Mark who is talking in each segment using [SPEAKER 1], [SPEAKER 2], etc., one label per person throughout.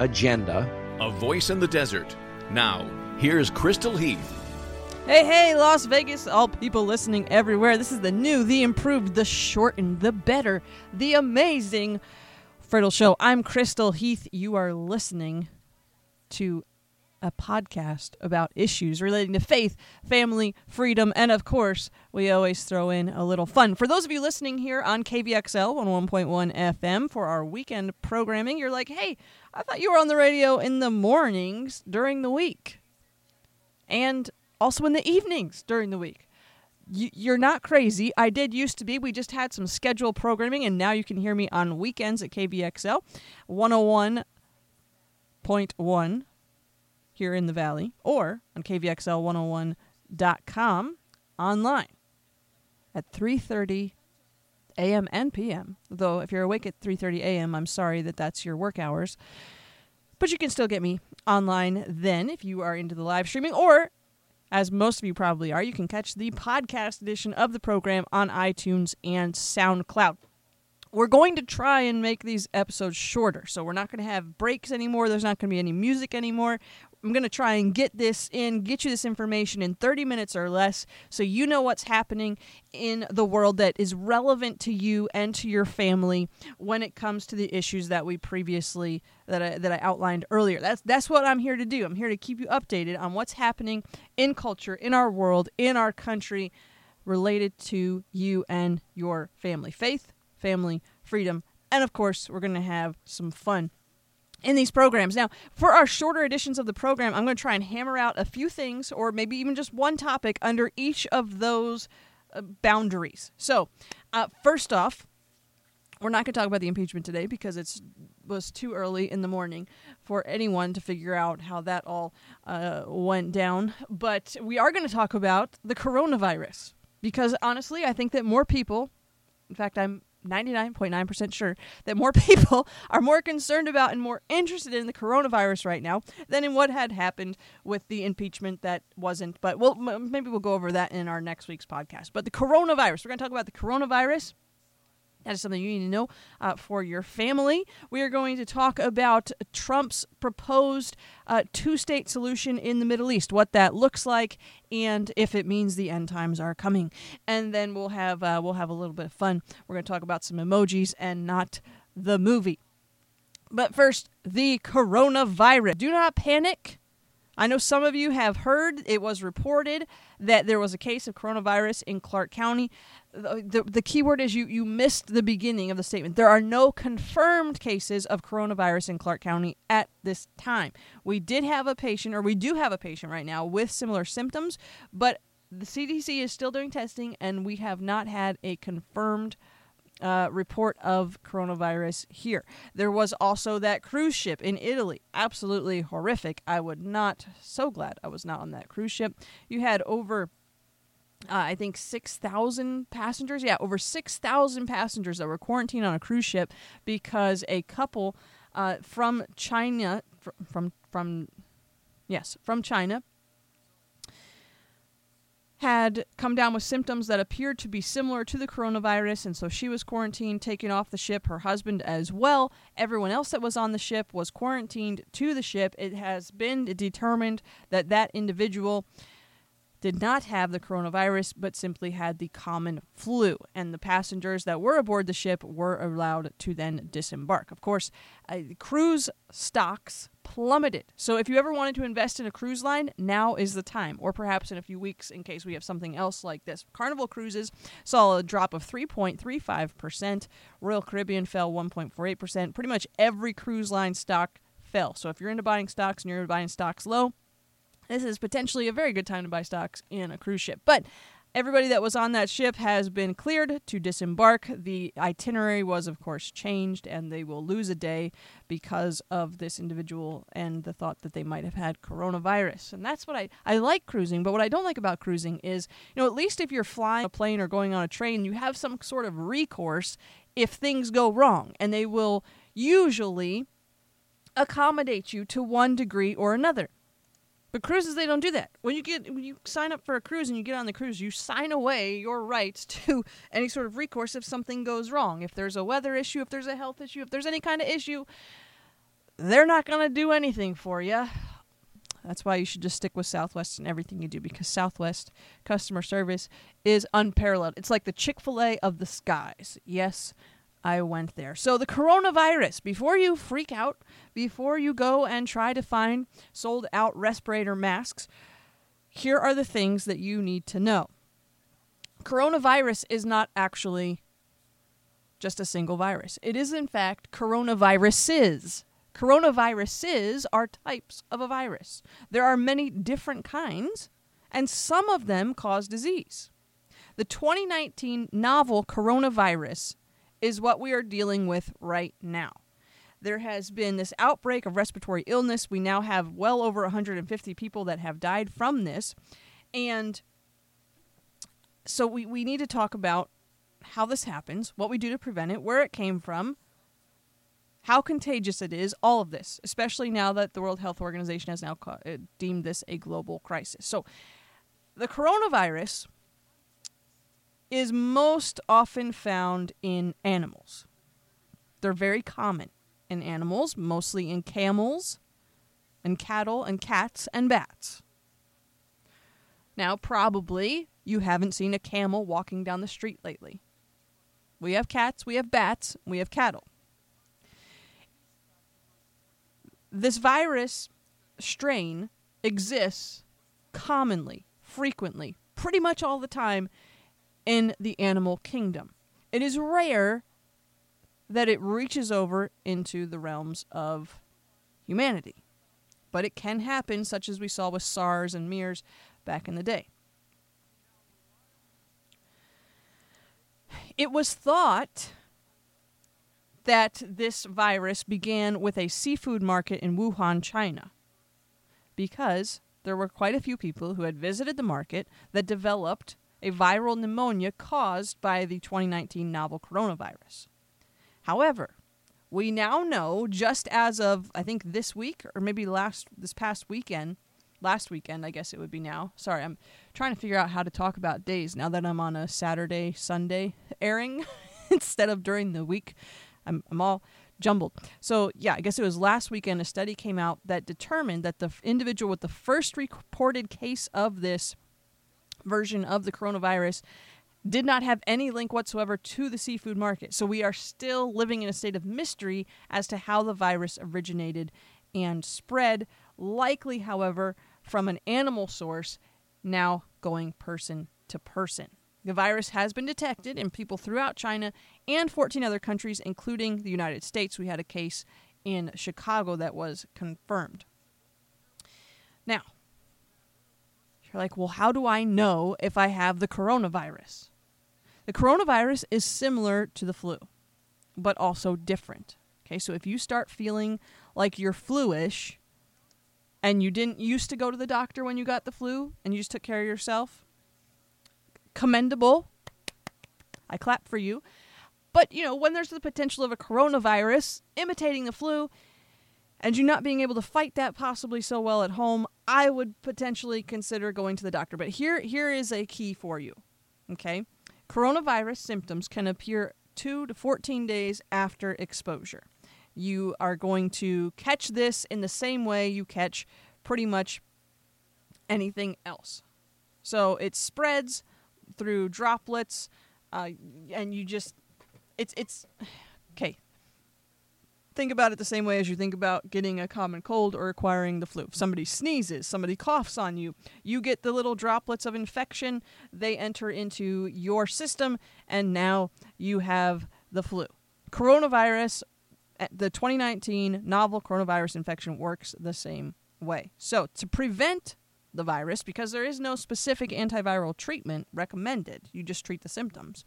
[SPEAKER 1] agenda.
[SPEAKER 2] A voice in the desert. Now, here's Crystal Heath.
[SPEAKER 3] Hey, hey, Las Vegas, all people listening everywhere. This is the new, the improved, the shortened, the better, the amazing Friddle Show. I'm Crystal Heath. You are listening to a podcast about issues relating to faith, family, freedom, and of course, we always throw in a little fun. For those of you listening here on KVXL 101.1 FM for our weekend programming, you're like, hey, I thought you were on the radio in the mornings during the week and also in the evenings during the week. You're not crazy. I did used to be. We just had some scheduled programming, and now you can hear me on weekends at KVXL 101.1 here in the Valley or on kvxl101.com online at 3:30 a.m. and p.m. Though if you're awake at 3:30 a.m., I'm sorry that that's your work hours. But you can still get me online then if you are into the live streaming or as most of you probably are, you can catch the podcast edition of the program on iTunes and SoundCloud. We're going to try and make these episodes shorter. So we're not going to have breaks anymore. There's not going to be any music anymore. I'm going to try and get this in, get you this information in 30 minutes or less so you know what's happening in the world that is relevant to you and to your family when it comes to the issues that we previously that I, that I outlined earlier. That's that's what I'm here to do. I'm here to keep you updated on what's happening in culture, in our world, in our country related to you and your family. Faith, family, freedom, and of course, we're going to have some fun in these programs. Now, for our shorter editions of the program, I'm going to try and hammer out a few things or maybe even just one topic under each of those uh, boundaries. So, uh, first off, we're not going to talk about the impeachment today because it was too early in the morning for anyone to figure out how that all uh, went down. But we are going to talk about the coronavirus because honestly, I think that more people, in fact, I'm 99.9% sure that more people are more concerned about and more interested in the coronavirus right now than in what had happened with the impeachment that wasn't. But we'll, maybe we'll go over that in our next week's podcast. But the coronavirus, we're going to talk about the coronavirus that is something you need to know uh, for your family. We are going to talk about Trump's proposed uh, two state solution in the Middle East, what that looks like, and if it means the end times are coming. And then we'll have, uh, we'll have a little bit of fun. We're going to talk about some emojis and not the movie. But first, the coronavirus. Do not panic. I know some of you have heard it was reported that there was a case of coronavirus in Clark County. The, the, the key word is you, you missed the beginning of the statement. There are no confirmed cases of coronavirus in Clark County at this time. We did have a patient, or we do have a patient right now with similar symptoms, but the CDC is still doing testing, and we have not had a confirmed uh, report of coronavirus here. There was also that cruise ship in Italy. Absolutely horrific. I would not, so glad I was not on that cruise ship. You had over. Uh, I think 6,000 passengers. Yeah, over 6,000 passengers that were quarantined on a cruise ship because a couple uh, from China, fr- from, from, yes, from China, had come down with symptoms that appeared to be similar to the coronavirus, and so she was quarantined, taken off the ship, her husband as well. Everyone else that was on the ship was quarantined to the ship. It has been determined that that individual did not have the coronavirus, but simply had the common flu. And the passengers that were aboard the ship were allowed to then disembark. Of course, uh, cruise stocks plummeted. So if you ever wanted to invest in a cruise line, now is the time, or perhaps in a few weeks in case we have something else like this. Carnival Cruises saw a drop of 3.35%. Royal Caribbean fell 1.48%. Pretty much every cruise line stock fell. So if you're into buying stocks and you're buying stocks low, this is potentially a very good time to buy stocks in a cruise ship. But Everybody that was on that ship has been cleared to disembark. The itinerary was, of course, changed, and they will lose a day because of this individual and the thought that they might have had coronavirus. And that's what I, I like cruising, but what I don't like about cruising is, you know, at least if you're flying a plane or going on a train, you have some sort of recourse if things go wrong, and they will usually accommodate you to one degree or another. But cruises, they don't do that. When you get when you sign up for a cruise and you get on the cruise, you sign away your rights to any sort of recourse if something goes wrong. If there's a weather issue, if there's a health issue, if there's any kind of issue, they're not going to do anything for you. That's why you should just stick with Southwest in everything you do because Southwest customer service is unparalleled. It's like the Chick fil A of the skies. Yes, I went there. So, the coronavirus, before you freak out, before you go and try to find sold out respirator masks, here are the things that you need to know. Coronavirus is not actually just a single virus, it is, in fact, coronaviruses. Coronaviruses are types of a virus. There are many different kinds, and some of them cause disease. The 2019 novel coronavirus is what we are dealing with right now. There has been this outbreak of respiratory illness. We now have well over 150 people that have died from this. And so we, we need to talk about how this happens, what we do to prevent it, where it came from, how contagious it is, all of this, especially now that the World Health Organization has now uh, deemed this a global crisis. So the coronavirus is most often found in animals. They're very common in animals, mostly in camels and cattle and cats and bats. Now, probably you haven't seen a camel walking down the street lately. We have cats, we have bats, we have cattle. This virus strain exists commonly, frequently, pretty much all the time in the animal kingdom. It is rare that it reaches over into the realms of humanity, but it can happen, such as we saw with SARS and MERS back in the day. It was thought that this virus began with a seafood market in Wuhan, China, because there were quite a few people who had visited the market that developed a viral pneumonia caused by the 2019 novel coronavirus. However, we now know, just as of I think this week or maybe last this past weekend, last weekend I guess it would be now. Sorry, I'm trying to figure out how to talk about days now that I'm on a Saturday Sunday airing instead of during the week. I'm I'm all jumbled. So, yeah, I guess it was last weekend a study came out that determined that the individual with the first reported case of this version of the coronavirus did not have any link whatsoever to the seafood market. So we are still living in a state of mystery as to how the virus originated and spread, likely, however, from an animal source, now going person to person. The virus has been detected in people throughout China and 14 other countries, including the United States. We had a case in Chicago that was confirmed. Now, you're like, well, how do I know if I have the coronavirus? The coronavirus is similar to the flu, but also different. Okay, so if you start feeling like you're fluish and you didn't used to go to the doctor when you got the flu and you just took care of yourself, commendable. I clap for you. But, you know, when there's the potential of a coronavirus imitating the flu, and you not being able to fight that possibly so well at home, I would potentially consider going to the doctor. But here here is a key for you. Okay? Coronavirus symptoms can appear 2 to 14 days after exposure. You are going to catch this in the same way you catch pretty much anything else. So it spreads through droplets, uh, and you just it's it's okay think about it the same way as you think about getting a common cold or acquiring the flu. If somebody sneezes, somebody coughs on you, you get the little droplets of infection, they enter into your system, and now you have the flu. Coronavirus, eh, the 2019 novel coronavirus infection works the same way. So, to prevent the virus because there is no specific antiviral treatment recommended. You just treat the symptoms.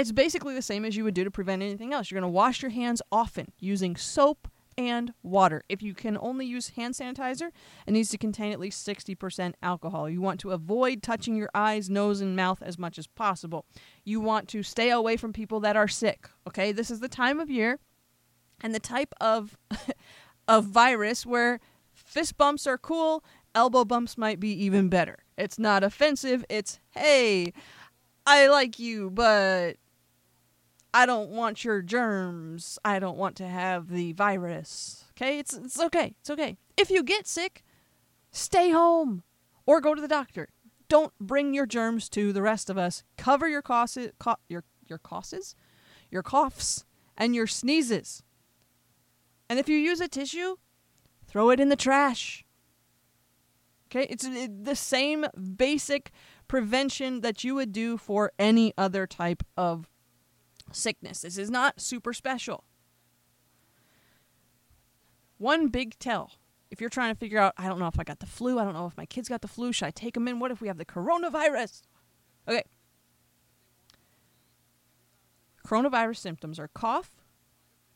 [SPEAKER 3] It's basically the same as you would do to prevent anything else. You're going to wash your hands often using soap and water. If you can only use hand sanitizer, it needs to contain at least 60% alcohol. You want to avoid touching your eyes, nose, and mouth as much as possible. You want to stay away from people that are sick. Okay, this is the time of year and the type of of virus where fist bumps are cool, elbow bumps might be even better. It's not offensive. It's hey, I like you, but I don't want your germs. I don't want to have the virus. Okay? It's it's okay. It's okay. If you get sick, stay home or go to the doctor. Don't bring your germs to the rest of us. Cover your causes, co- your your causes, your coughs and your sneezes. And if you use a tissue, throw it in the trash. Okay? It's the same basic prevention that you would do for any other type of sickness. This is not super special. One big tell if you're trying to figure out, I don't know if I got the flu, I don't know if my kids got the flu, should I take them in? What if we have the coronavirus? Okay. Coronavirus symptoms are cough,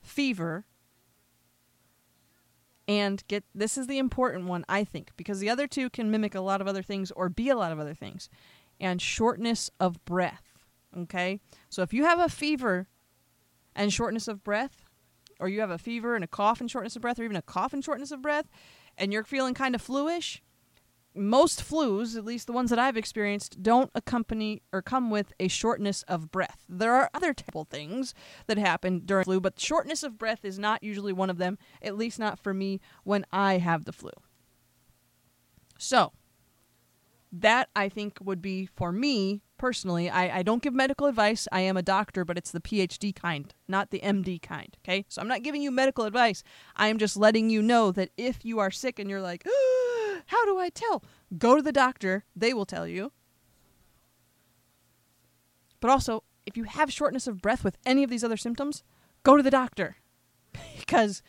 [SPEAKER 3] fever, and get this is the important one, I think, because the other two can mimic a lot of other things or be a lot of other things, and shortness of breath. Okay? So if you have a fever and shortness of breath, or you have a fever and a cough and shortness of breath, or even a cough and shortness of breath, and you're feeling kind of fluish, most flus, at least the ones that I've experienced, don't accompany or come with a shortness of breath. There are other terrible things that happen during flu, but shortness of breath is not usually one of them, at least not for me when I have the flu. So, that I think would be for me personally. I, I don't give medical advice. I am a doctor, but it's the PhD kind, not the MD kind. Okay. So I'm not giving you medical advice. I am just letting you know that if you are sick and you're like, ah, how do I tell? Go to the doctor. They will tell you. But also, if you have shortness of breath with any of these other symptoms, go to the doctor. because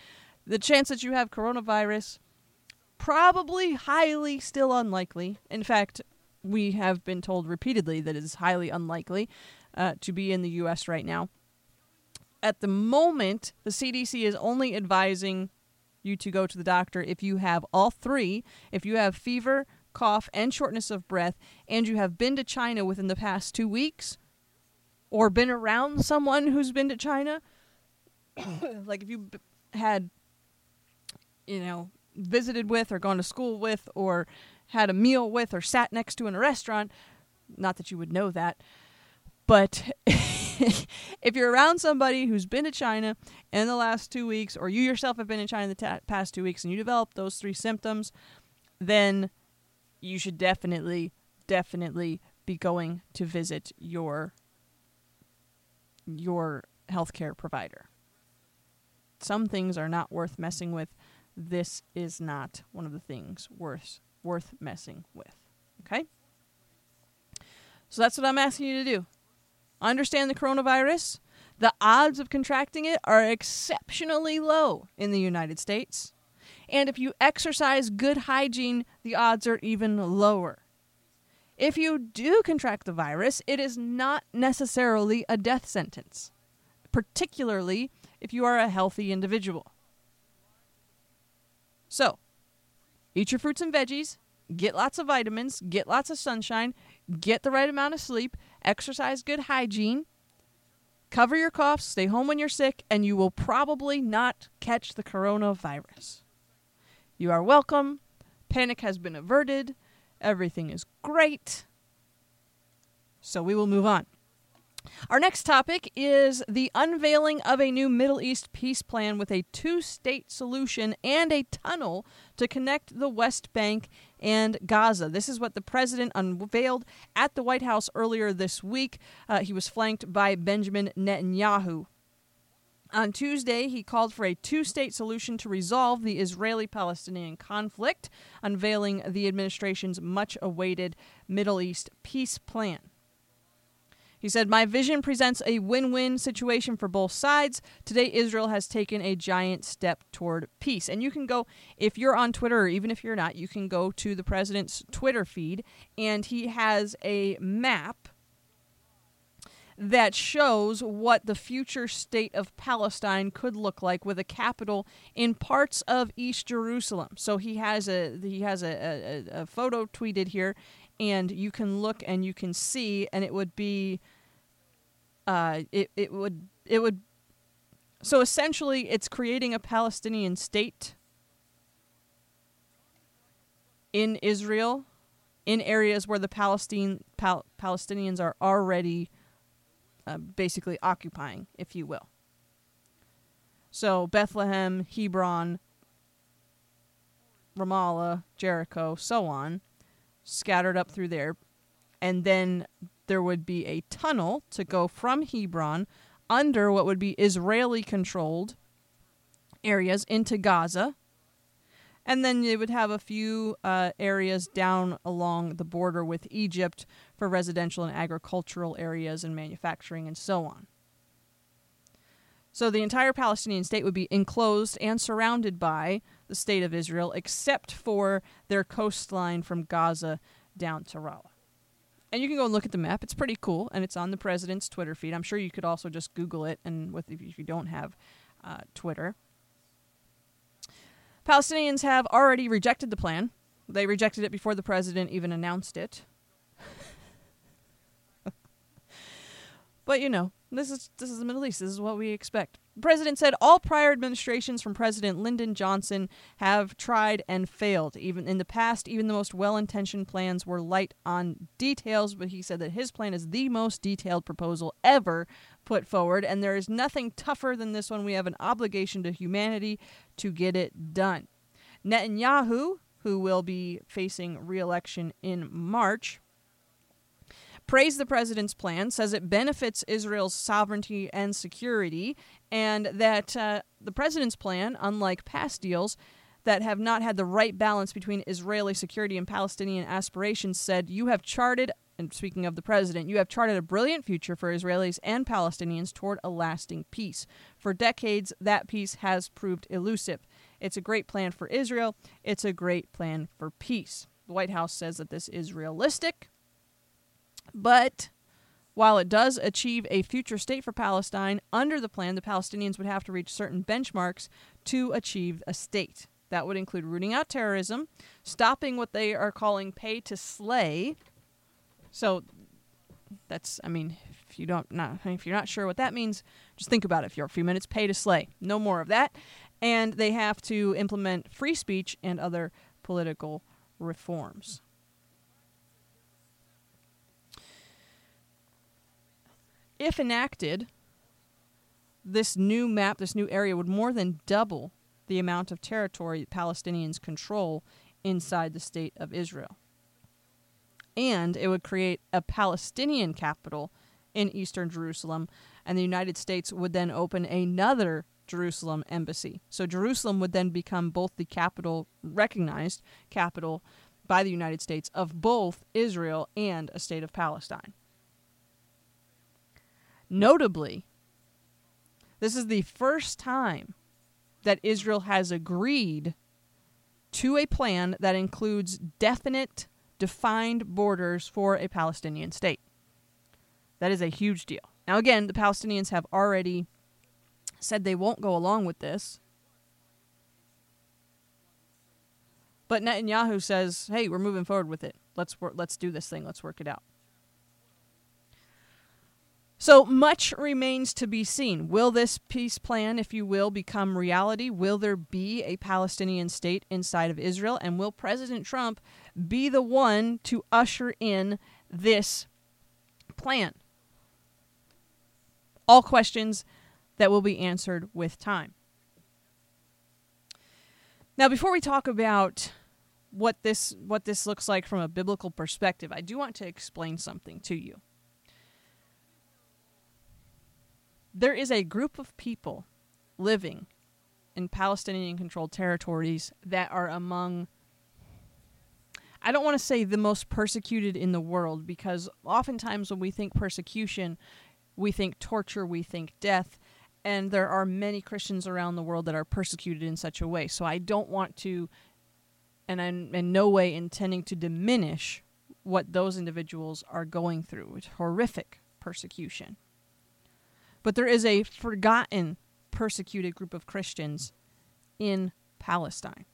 [SPEAKER 3] the chance that you have coronavirus probably highly still unlikely. In fact, we have been told repeatedly that it is highly unlikely uh, to be in the U.S. right now. At the moment, the CDC is only advising you to go to the doctor if you have all three. If you have fever, cough, and shortness of breath, and you have been to China within the past two weeks, or been around someone who's been to China, like if you had, you know, visited with or gone to school with or had a meal with or sat next to in a restaurant. Not that you would know that, but if you're around somebody who's been to China in the last two weeks, or you yourself have been in China the ta- past two weeks and you develop those three symptoms, then you should definitely, definitely be going to visit your your healthcare provider. Some things are not worth messing with. This is not one of the things worth worth messing with. Okay? So that's what I'm asking you to do. Understand the coronavirus. The odds of contracting it are exceptionally low in the United States. And if you exercise good hygiene, the odds are even lower. If you do contract the virus, it is not necessarily a death sentence, particularly if you are a healthy individual. So, Eat your fruits and veggies, get lots of vitamins, get lots of sunshine, get the right amount of sleep, exercise good hygiene, cover your coughs, stay home when you're sick, and you will probably not catch the coronavirus. You are welcome. Panic has been averted. Everything is great. So we will move on. Our next topic is the unveiling of a new Middle East peace plan with a two state solution and a tunnel to connect the West Bank and Gaza. This is what the president unveiled at the White House earlier this week. Uh, he was flanked by Benjamin Netanyahu. On Tuesday, he called for a two state solution to resolve the Israeli Palestinian conflict, unveiling the administration's much awaited Middle East peace plan. He said, My vision presents a win win situation for both sides. Today, Israel has taken a giant step toward peace. And you can go, if you're on Twitter, or even if you're not, you can go to the president's Twitter feed, and he has a map that shows what the future state of Palestine could look like with a capital in parts of East Jerusalem. So he has a he has a, a, a photo tweeted here, and you can look and you can see, and it would be uh, it, it would it would so essentially it's creating a Palestinian state in Israel in areas where the Palestine Pal- Palestinians are already uh, basically occupying, if you will. So Bethlehem, Hebron, Ramallah, Jericho, so on, scattered up through there. And then there would be a tunnel to go from Hebron under what would be Israeli controlled areas into Gaza. And then they would have a few uh, areas down along the border with Egypt for residential and agricultural areas and manufacturing and so on. So the entire Palestinian state would be enclosed and surrounded by the state of Israel, except for their coastline from Gaza down to Rafah. And you can go look at the map. It's pretty cool, and it's on the president's Twitter feed. I'm sure you could also just Google it, and with if you don't have uh, Twitter. Palestinians have already rejected the plan. They rejected it before the president even announced it. but you know, this is this is the Middle East. This is what we expect. President said all prior administrations from President Lyndon Johnson have tried and failed. Even in the past, even the most well-intentioned plans were light on details, but he said that his plan is the most detailed proposal ever put forward, and there is nothing tougher than this one. We have an obligation to humanity to get it done. Netanyahu, who will be facing re-election in March, praised the president's plan, says it benefits Israel's sovereignty and security, and that uh, the president's plan, unlike past deals that have not had the right balance between Israeli security and Palestinian aspirations, said, You have charted, and speaking of the president, you have charted a brilliant future for Israelis and Palestinians toward a lasting peace. For decades, that peace has proved elusive. It's a great plan for Israel, it's a great plan for peace. The White House says that this is realistic, but while it does achieve a future state for Palestine, under the plan, the Palestinians would have to reach certain benchmarks to achieve a state. That would include rooting out terrorism, stopping what they are calling pay to slay. So that's, I mean, if you don't not if you're not sure what that means, just think about it for a few minutes. Pay to slay, no more of that. And they have to implement free speech and other political reforms. If enacted, this new map, this new area would more than double the amount of territory Palestinians control inside the state of Israel. And it would create a Palestinian capital in eastern Jerusalem, and the United States would then open another Jerusalem embassy. So Jerusalem would then become both the capital, recognized capital by the United States of both Israel and a state of Palestine. Notably, this is the first time that Israel has agreed to a plan that includes definite, defined borders for a Palestinian state. That is a huge deal. Now, again, the Palestinians have already said they won't go along with this. But Netanyahu says, "Hey, we're moving forward with it. Let's work, let's do this thing. Let's work it out." So much remains to be seen. Will this peace plan, if you will, become reality? Will there be a Palestinian state inside of Israel? And will President Trump be the one to usher in this plan? All questions that will be answered with time. Now, before we talk about what this what this looks like from a biblical perspective, I do want to explain something to you. There is a group of people living in Palestinian controlled territories that are among I don't want to say the most persecuted in the world because oftentimes when we think persecution, we think torture, we think death, and there are many Christians around the world that are persecuted in such a way. So I don't want to, and I'm in no way intending to diminish what those individuals are going through. It's horrific persecution. But there is a forgotten persecuted group of Christians in Palestine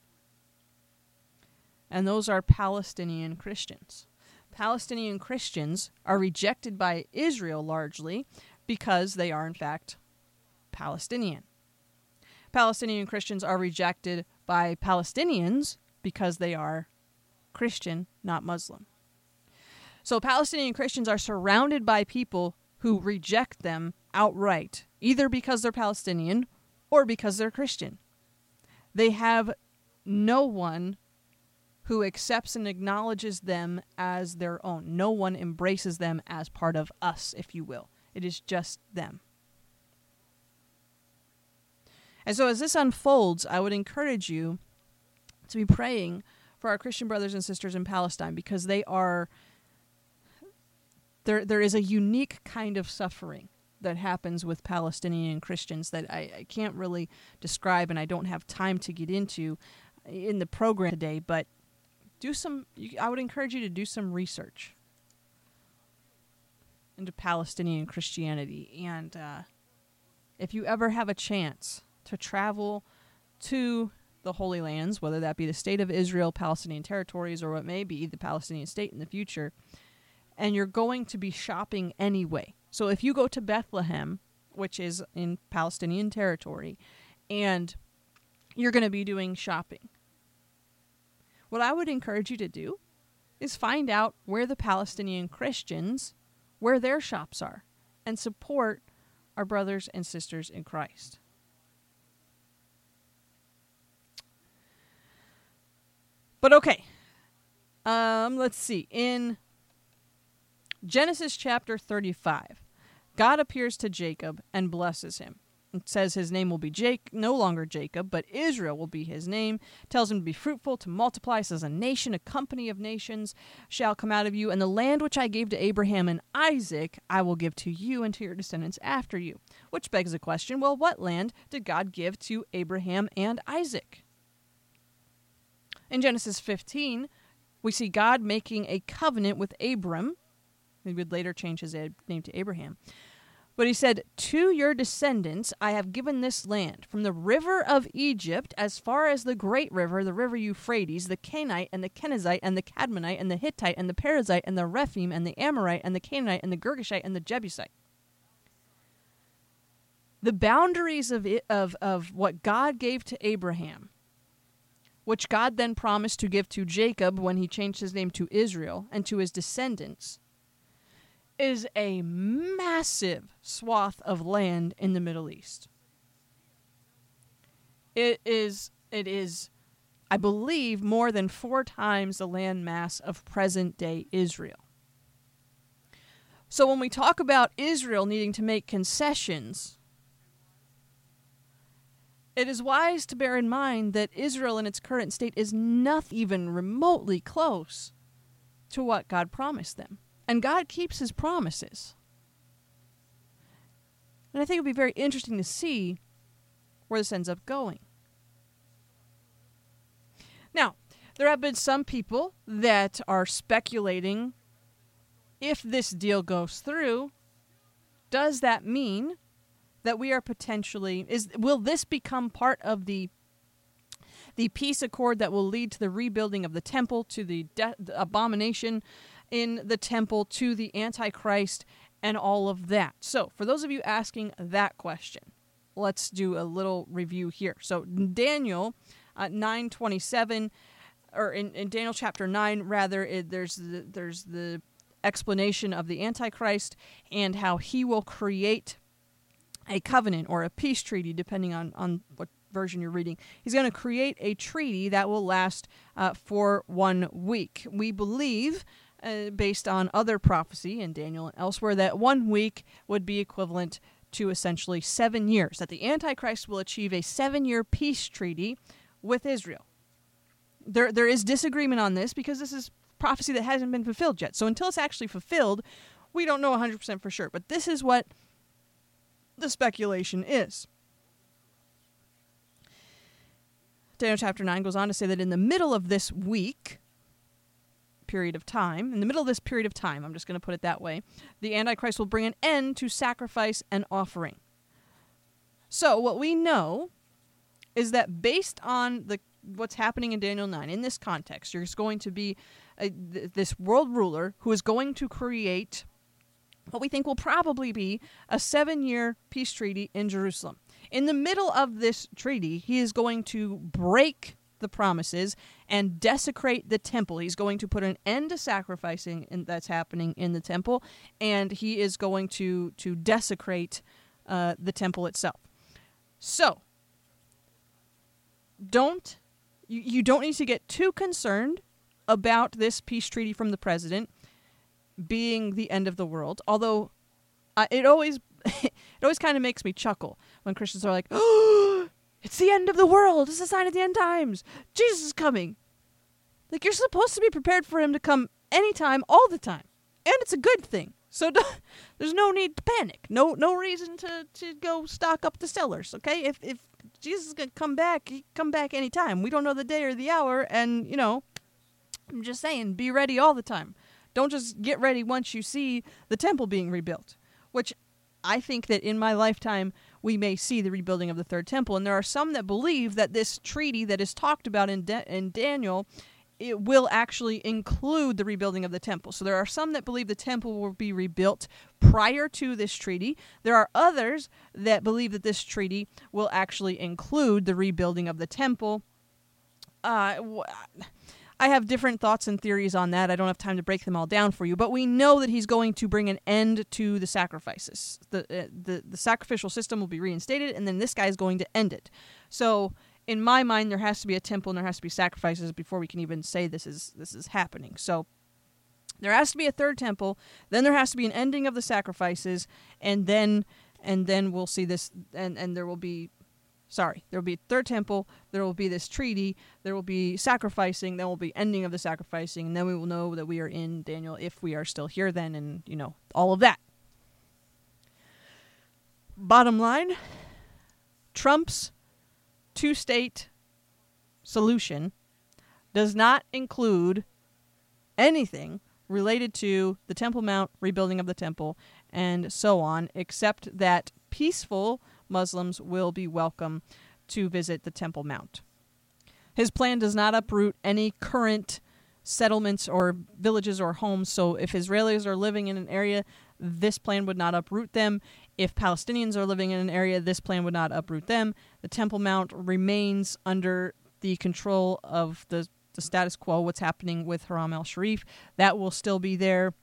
[SPEAKER 3] and those are Palestinian Christians. Palestinian Christians are rejected by Israel largely because they are, in fact, Palestinian. Palestinian Christians are rejected by Palestinians because they are Christian, not Muslim. So Palestinian Christians are surrounded by people who reject them outright, either because they're Palestinian or because they're Christian. They have no one who accepts and acknowledges them as their own. No one embraces them as part of us, if you will. It is just them. And so, as this unfolds, I would encourage you to be praying for our Christian brothers and sisters in Palestine because they are. There, there is a unique kind of suffering that happens with Palestinian Christians that I, I can't really describe and I don't have time to get into in the program today, but do some I would encourage you to do some research into Palestinian Christianity and uh, if you ever have a chance to travel to the Holy Lands, whether that be the state of Israel, Palestinian territories, or what may be the Palestinian state in the future, and you're going to be shopping anyway. So if you go to Bethlehem, which is in Palestinian territory, and you're going to be doing shopping, what I would encourage you to do is find out where the Palestinian Christians, where their shops are, and support our brothers and sisters in Christ. But okay. Um, let's see. In Genesis chapter 35, God appears to Jacob and blesses him. It says his name will be Jake, no longer Jacob, but Israel will be his name. Tells him to be fruitful, to multiply, says a nation, a company of nations shall come out of you, and the land which I gave to Abraham and Isaac I will give to you and to your descendants after you. Which begs the question well, what land did God give to Abraham and Isaac? In Genesis 15, we see God making a covenant with Abram. He would later change his name to Abraham but he said, To your descendants I have given this land, from the river of Egypt as far as the great river, the river Euphrates, the Kenite and the Kenizzite and the Kadmonite and the Hittite and the Perizzite and the Rephaim and the Amorite and the Canaanite and the Girgashite and the Jebusite. The boundaries of, it, of, of what God gave to Abraham, which God then promised to give to Jacob when he changed his name to Israel and to his descendants is a massive swath of land in the Middle East. It is it is I believe more than 4 times the land mass of present-day Israel. So when we talk about Israel needing to make concessions, it is wise to bear in mind that Israel in its current state is not even remotely close to what God promised them. And God keeps his promises. And I think it would be very interesting to see where this ends up going. Now, there have been some people that are speculating if this deal goes through, does that mean that we are potentially is will this become part of the the peace accord that will lead to the rebuilding of the temple to the, de- the abomination in the temple to the Antichrist and all of that. So, for those of you asking that question, let's do a little review here. So, Daniel uh, 927 or in, in Daniel chapter 9 rather it, there's the, there's the explanation of the antichrist and how he will create a covenant or a peace treaty depending on on what version you're reading. He's going to create a treaty that will last uh, for one week. We believe uh, based on other prophecy in Daniel and elsewhere, that one week would be equivalent to essentially seven years, that the Antichrist will achieve a seven year peace treaty with Israel. there there is disagreement on this because this is prophecy that hasn't been fulfilled yet. So until it's actually fulfilled, we don't know 100% for sure. But this is what the speculation is. Daniel chapter 9 goes on to say that in the middle of this week, period of time, in the middle of this period of time, I'm just going to put it that way, the Antichrist will bring an end to sacrifice and offering. So, what we know is that based on the what's happening in Daniel 9 in this context, there's going to be a, th- this world ruler who is going to create what we think will probably be a 7-year peace treaty in Jerusalem. In the middle of this treaty, he is going to break the promises and desecrate the temple. He's going to put an end to sacrificing in, that's happening in the temple, and he is going to to desecrate uh, the temple itself. So, don't you, you don't need to get too concerned about this peace treaty from the president being the end of the world. Although uh, it always it always kind of makes me chuckle when Christians are like, "Oh, it's the end of the world. It's a sign of the end times. Jesus is coming." Like you're supposed to be prepared for him to come anytime, all the time, and it's a good thing. So there's no need to panic. No no reason to, to go stock up the cellars. Okay, if if Jesus is gonna come back, he come back anytime. We don't know the day or the hour, and you know, I'm just saying, be ready all the time. Don't just get ready once you see the temple being rebuilt, which I think that in my lifetime we may see the rebuilding of the third temple. And there are some that believe that this treaty that is talked about in, in Daniel it will actually include the rebuilding of the temple. So there are some that believe the temple will be rebuilt prior to this treaty. There are others that believe that this treaty will actually include the rebuilding of the temple. Uh, I have different thoughts and theories on that. I don't have time to break them all down for you, but we know that he's going to bring an end to the sacrifices. The uh, the the sacrificial system will be reinstated and then this guy is going to end it. So in my mind, there has to be a temple and there has to be sacrifices before we can even say this is this is happening. So there has to be a third temple, then there has to be an ending of the sacrifices, and then and then we'll see this and and there will be sorry there will be a third temple there will be this treaty there will be sacrificing there will be ending of the sacrificing and then we will know that we are in daniel if we are still here then and you know all of that. Bottom line trump's two state solution does not include anything related to the Temple Mount, rebuilding of the temple, and so on, except that peaceful Muslims will be welcome to visit the Temple Mount. His plan does not uproot any current settlements or villages or homes, so if Israelis are living in an area, this plan would not uproot them. If Palestinians are living in an area, this plan would not uproot them. The Temple Mount remains under the control of the, the status quo, what's happening with Haram al Sharif. That will still be there.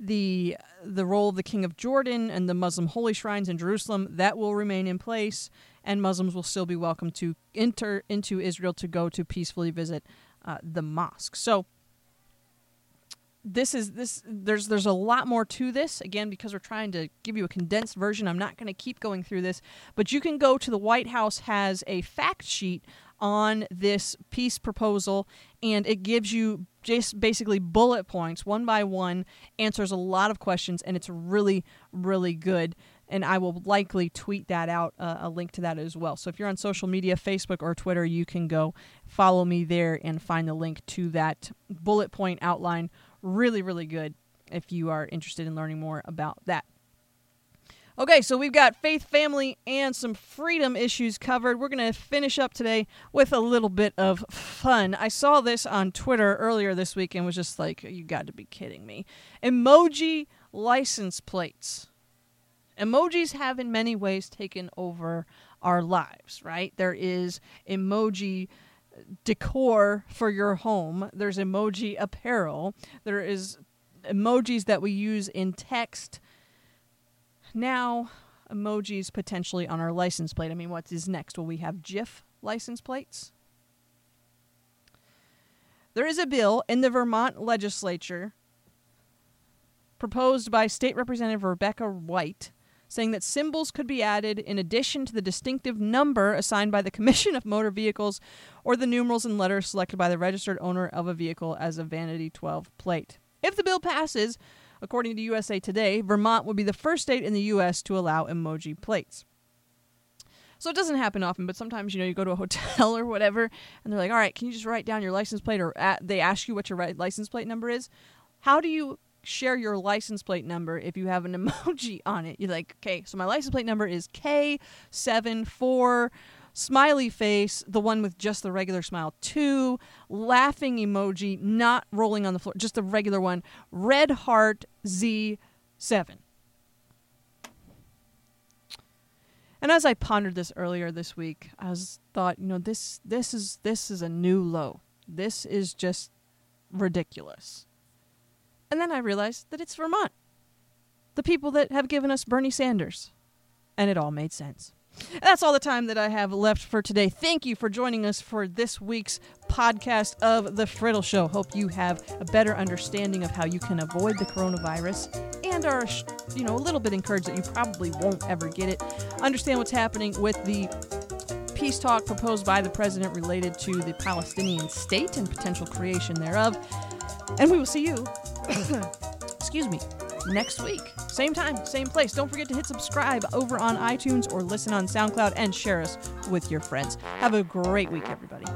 [SPEAKER 3] The the role of the King of Jordan and the Muslim holy shrines in Jerusalem that will remain in place, and Muslims will still be welcome to enter into Israel to go to peacefully visit uh, the mosque. So this is this there's there's a lot more to this again because we're trying to give you a condensed version i'm not going to keep going through this but you can go to the white house has a fact sheet on this peace proposal and it gives you just basically bullet points one by one answers a lot of questions and it's really really good and I will likely tweet that out, uh, a link to that as well. So if you're on social media, Facebook or Twitter, you can go follow me there and find the link to that bullet point outline really, really good if you are interested in learning more about that. Okay, so we've got faith, family, and some freedom issues covered. We're going to finish up today with a little bit of fun. I saw this on Twitter earlier this week and was just like, you got to be kidding me. Emoji license plates. Emojis have, in many ways, taken over our lives, right? There is emoji decor for your home. There's emoji apparel. There is emojis that we use in text. Now, emojis potentially on our license plate. I mean, what is next? Will we have GIF license plates? There is a bill in the Vermont legislature proposed by State Representative Rebecca White saying that symbols could be added in addition to the distinctive number assigned by the Commission of Motor Vehicles or the numerals and letters selected by the registered owner of a vehicle as a Vanity 12 plate. If the bill passes, according to USA Today, Vermont would be the first state in the U.S. to allow emoji plates. So it doesn't happen often, but sometimes you know you go to a hotel or whatever, and they're like, "All right, can you just write down your license plate?" Or at, they ask you what your license plate number is. How do you share your license plate number if you have an emoji on it? You're like, "Okay, so my license plate number is K seven four smiley face, the one with just the regular smile, two laughing emoji, not rolling on the floor, just the regular one, red heart Z7. And as I pondered this earlier this week, I was thought, you know, this this is this is a new low. This is just ridiculous. And then I realized that it's Vermont. The people that have given us Bernie Sanders. And it all made sense. That's all the time that I have left for today. Thank you for joining us for this week's podcast of The Friddle Show. Hope you have a better understanding of how you can avoid the coronavirus and are, you know, a little bit encouraged that you probably won't ever get it. Understand what's happening with the peace talk proposed by the president related to the Palestinian state and potential creation thereof. And we will see you, excuse me, next week. Same time, same place. Don't forget to hit subscribe over on iTunes or listen on SoundCloud and share us with your friends. Have a great week, everybody.